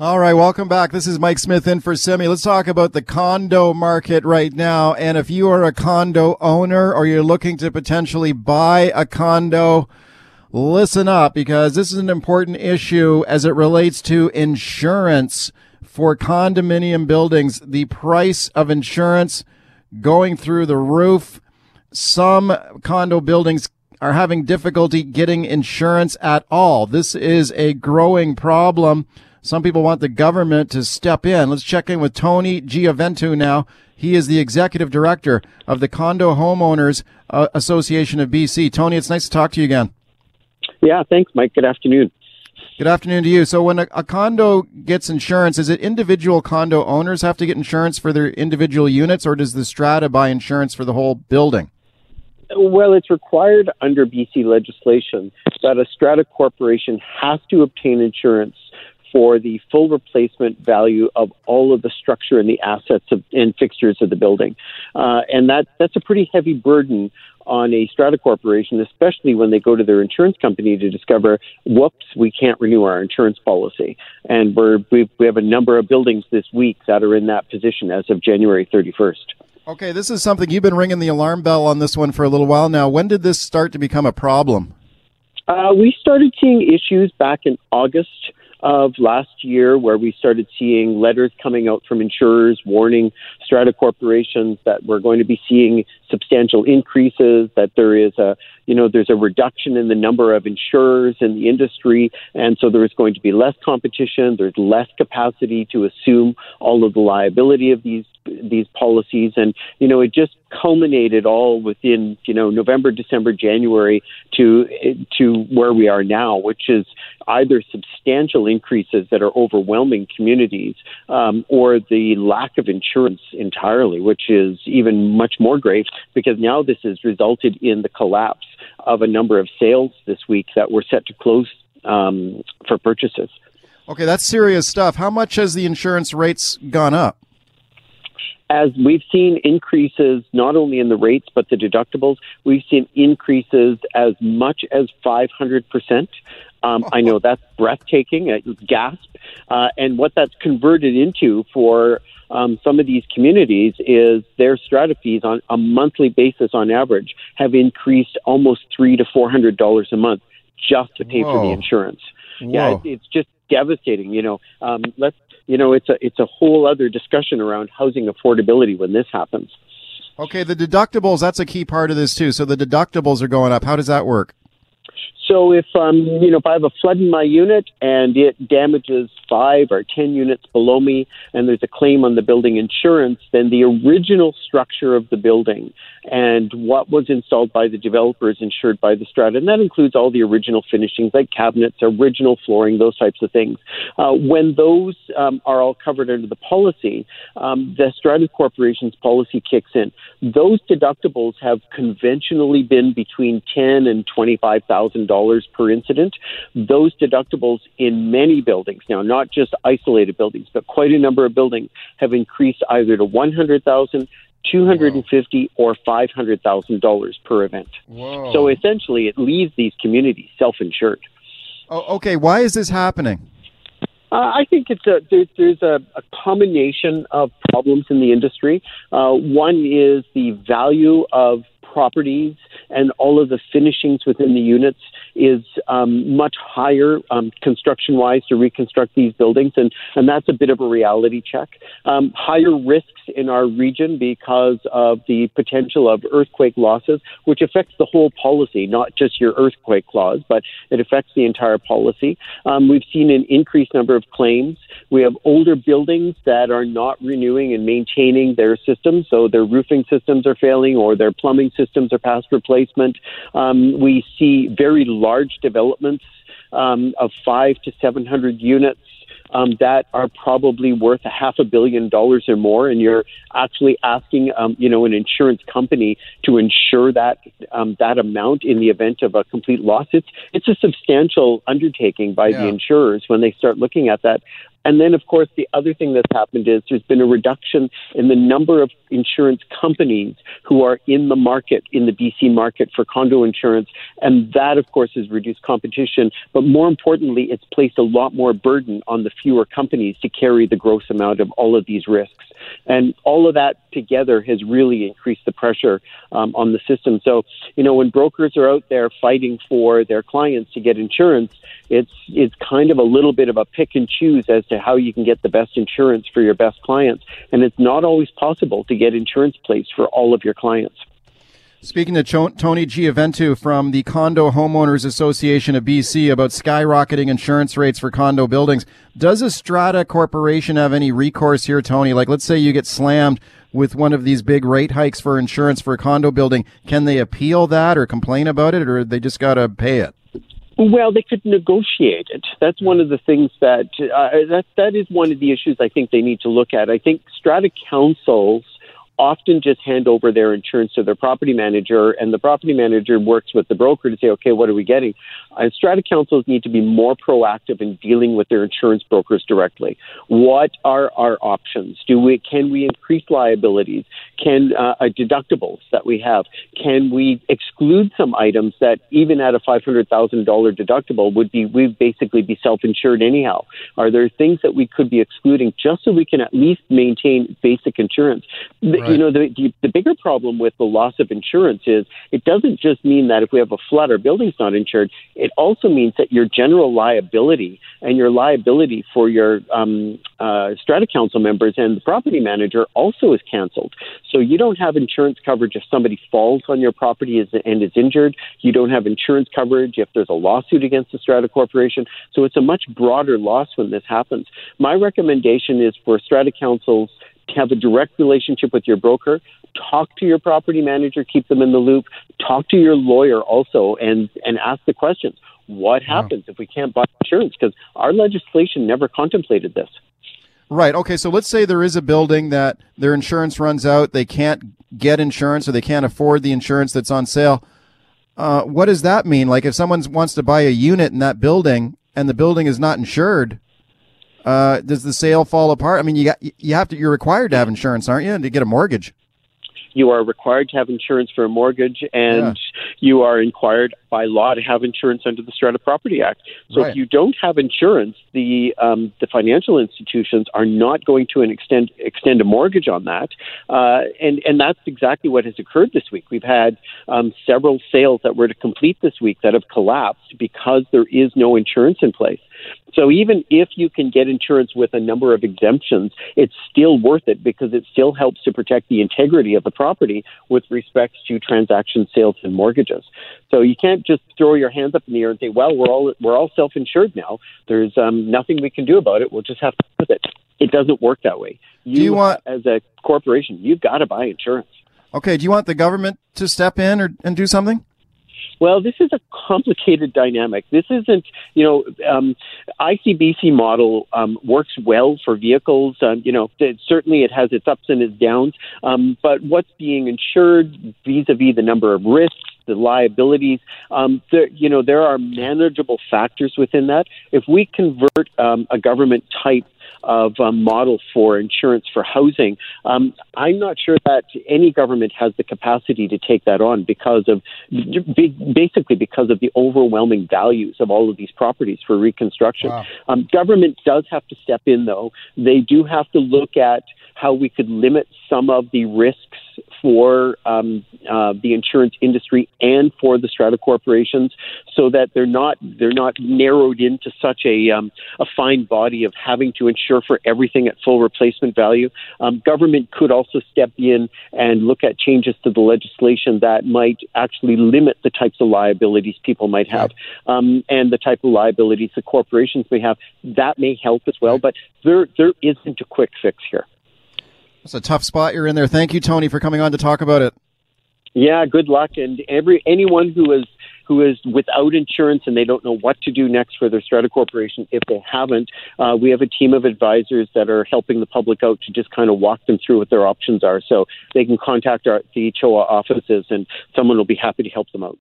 All right, welcome back. This is Mike Smith in for Simi. Let's talk about the condo market right now. And if you are a condo owner or you're looking to potentially buy a condo, listen up because this is an important issue as it relates to insurance for condominium buildings. The price of insurance going through the roof. Some condo buildings are having difficulty getting insurance at all. This is a growing problem. Some people want the government to step in. Let's check in with Tony Gioventu now. He is the executive director of the Condo Homeowners uh, Association of BC. Tony, it's nice to talk to you again. Yeah, thanks, Mike. Good afternoon. Good afternoon to you. So, when a, a, condo gets insurance, is it individual condo owners have to get insurance for their individual units, or does the strata buy insurance for the whole building? Well, it's required under BC legislation that a strata corporation has to obtain insurance for the full replacement value of all of the structure and the assets of, and fixtures of the building. Uh, and that, that's a pretty heavy burden on a strata corporation, especially when they go to their insurance company to discover, whoops, we can't renew our insurance policy. And we're, we we have a number of buildings this week that are in that position as of January 31st. Okay, this is something you've been ringing the alarm bell on this one for a little while now. When did this start to become a problem? Uh, we started seeing issues back in August of last year, where we started seeing letters coming out from insurers warning strata corporations that we're going to be seeing substantial increases, that there is a you know there's a reduction in the number of insurers in the industry, and so there is going to be less competition. There's less capacity to assume all of the liability of these these policies, and you know it just culminated all within you know November, December, January to to where we are now, which is either substantial increases that are overwhelming communities, um, or the lack of insurance entirely, which is even much more grave because now this has resulted in the collapse of a number of sales this week that were set to close um, for purchases. Okay, that's serious stuff. How much has the insurance rates gone up? As we've seen increases not only in the rates but the deductibles, we've seen increases as much as 500%. Um, I know that's breathtaking, a gasp. Uh, and what that's converted into for um, some of these communities is their strata fees on a monthly basis on average have increased almost three to four hundred dollars a month just to pay Whoa. for the insurance. Whoa. Yeah, it's just devastating. You know, um, let's you know, it's a it's a whole other discussion around housing affordability when this happens. Okay, the deductibles, that's a key part of this too. So the deductibles are going up. How does that work? So if um, you know if I have a flood in my unit and it damages five or ten units below me, and there's a claim on the building insurance, then the original structure of the building and what was installed by the developer is insured by the strata, and that includes all the original finishings like cabinets, original flooring, those types of things. Uh, when those um, are all covered under the policy, um, the strata corporation's policy kicks in. Those deductibles have conventionally been between ten and twenty-five thousand dollars per incident. Those deductibles in many buildings now, not just isolated buildings, but quite a number of buildings, have increased either to one hundred thousand two hundred and fifty or five hundred thousand dollars per event. Whoa. So essentially, it leaves these communities self-insured. Oh, okay. Why is this happening? Uh, I think it's a there, there's a, a, combination of problems in the industry. Uh, one is the value of properties and all of the finishings within the units is um, much higher um, construction wise to reconstruct these buildings, and, and that's a bit of a reality check. Um, higher risks in our region because of the potential of earthquake losses, which affects the whole policy, not just your earthquake clause, but it affects the entire policy. Um, we've seen an increased number of claims. We have older buildings that are not renewing and maintaining their systems, so their roofing systems are failing or their plumbing systems are past replacement. Um, we see very large developments um, of five to 700 units um, that are probably worth a half a billion dollars or more, and you're actually asking, um, you know, an insurance company to insure that um, that amount in the event of a complete loss. It's it's a substantial undertaking by yeah. the insurers when they start looking at that. And then, of course, the other thing that's happened is there's been a reduction in the number of insurance companies who are in the market, in the BC market for condo insurance. And that, of course, has reduced competition. But more importantly, it's placed a lot more burden on the fewer companies to carry the gross amount of all of these risks. And all of that together has really increased the pressure um, on the system. So, you know, when brokers are out there fighting for their clients to get insurance, it's it's kind of a little bit of a pick and choose as to how you can get the best insurance for your best clients. And it's not always possible to get insurance placed for all of your clients. Speaking to Tony Gioventu from the Condo Homeowners Association of BC about skyrocketing insurance rates for condo buildings, does a Strata Corporation have any recourse here, Tony? Like, let's say you get slammed with one of these big rate hikes for insurance for a condo building. Can they appeal that or complain about it, or they just got to pay it? Well, they could negotiate it. That's one of the things that uh, that that is one of the issues I think they need to look at. I think strata councils often just hand over their insurance to their property manager, and the property manager works with the broker to say, okay, what are we getting? And strata councils need to be more proactive in dealing with their insurance brokers directly. What are our options? Do we can we increase liabilities? Can uh, deductibles that we have? Can we exclude some items that even at a five hundred thousand dollar deductible would be we basically be self insured anyhow? Are there things that we could be excluding just so we can at least maintain basic insurance? Right you know, the, the, the bigger problem with the loss of insurance is it doesn't just mean that if we have a flood, our building's not insured. It also means that your general liability and your liability for your um, uh, strata council members and the property manager also is canceled. So you don't have insurance coverage if somebody falls on your property and is injured. You don't have insurance coverage if there's a lawsuit against the strata corporation. So it's a much broader loss when this happens. My recommendation is for strata councils have a direct relationship with your broker. Talk to your property manager, keep them in the loop. Talk to your lawyer also, and and ask the questions. What happens if we can't buy insurance? Because our legislation never contemplated this. Right. Okay. So let's say there is a building that their insurance runs out. They can't get insurance or they can't afford the insurance that's on sale. Uh, what does that mean? Like if someone wants to buy a unit in that building and the building is not insured, uh, does the sale fall apart? I mean, you got you have to you're required to have insurance, aren't you, to get a mortgage? You are required to have insurance for a mortgage, and yeah. you are required by law to have insurance under the Strata Property Act. So right. if you don't have insurance, the um, the financial institutions are not going to extend extend a mortgage on that, uh, and and that's exactly what has occurred this week. We've had um, several sales that were to complete this week that have collapsed because there is no insurance in place. So even if you can get insurance with a number of exemptions, it's still worth it because it still helps to protect the integrity of the property with respect to transaction sales and mortgages. So you can't just throw your hands up in the air and say, "Well, we're all we're all self-insured now. There's um, nothing we can do about it. We'll just have to with it." It doesn't work that way. You, do you want, as a corporation, you've got to buy insurance. Okay. Do you want the government to step in or and do something? Well, this is a complicated dynamic. This isn't, you know, um, ICBC model um, works well for vehicles. Um, you know, it, certainly it has its ups and its downs. Um, but what's being insured vis-a-vis the number of risks, the liabilities, um, there, you know, there are manageable factors within that. If we convert um, a government type of a um, model for insurance for housing. Um, I'm not sure that any government has the capacity to take that on because of basically because of the overwhelming values of all of these properties for reconstruction. Wow. Um, government does have to step in, though. They do have to look at how we could limit some of the risks for um, uh, the insurance industry and for the strata corporations, so that they're not they're not narrowed into such a um, a fine body of having to insure for everything at full replacement value. Um, government could also step in and look at changes to the legislation that might actually limit the types of liabilities people might have um, and the type of liabilities the corporations may have. That may help as well, but there there isn't a quick fix here. It's a tough spot you're in there. Thank you, Tony, for coming on to talk about it. Yeah, good luck. And every anyone who is who is without insurance and they don't know what to do next for their strata corporation if they haven't, uh, we have a team of advisors that are helping the public out to just kind of walk them through what their options are. So they can contact our the CHOA offices and someone will be happy to help them out.